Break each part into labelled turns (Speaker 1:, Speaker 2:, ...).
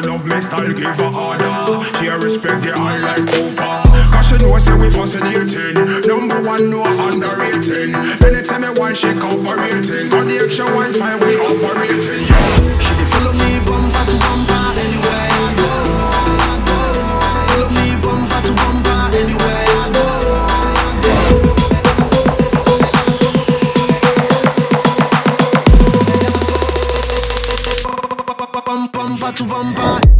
Speaker 1: she
Speaker 2: love me style, give her order. She a respect the eye like Cooper. Cause she know say we fascinating. Number one, no underrating. Anytime I want, she cooperating. Connection, Wi-Fi, we
Speaker 1: all bumper.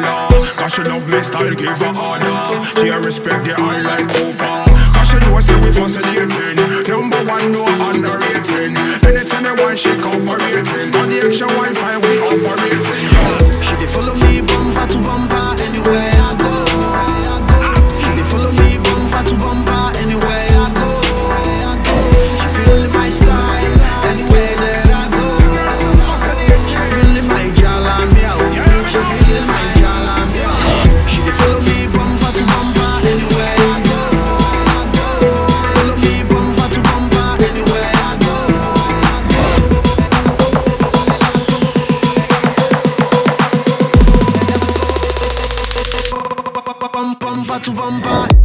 Speaker 1: Impala Cause she love me style, give her order. She a respect the eye like Oprah Cause she know I say we fascinating Number one, no underrating. Anytime I want, she cooperating. On the extra Wi-Fi, we operating. bumper to bumper.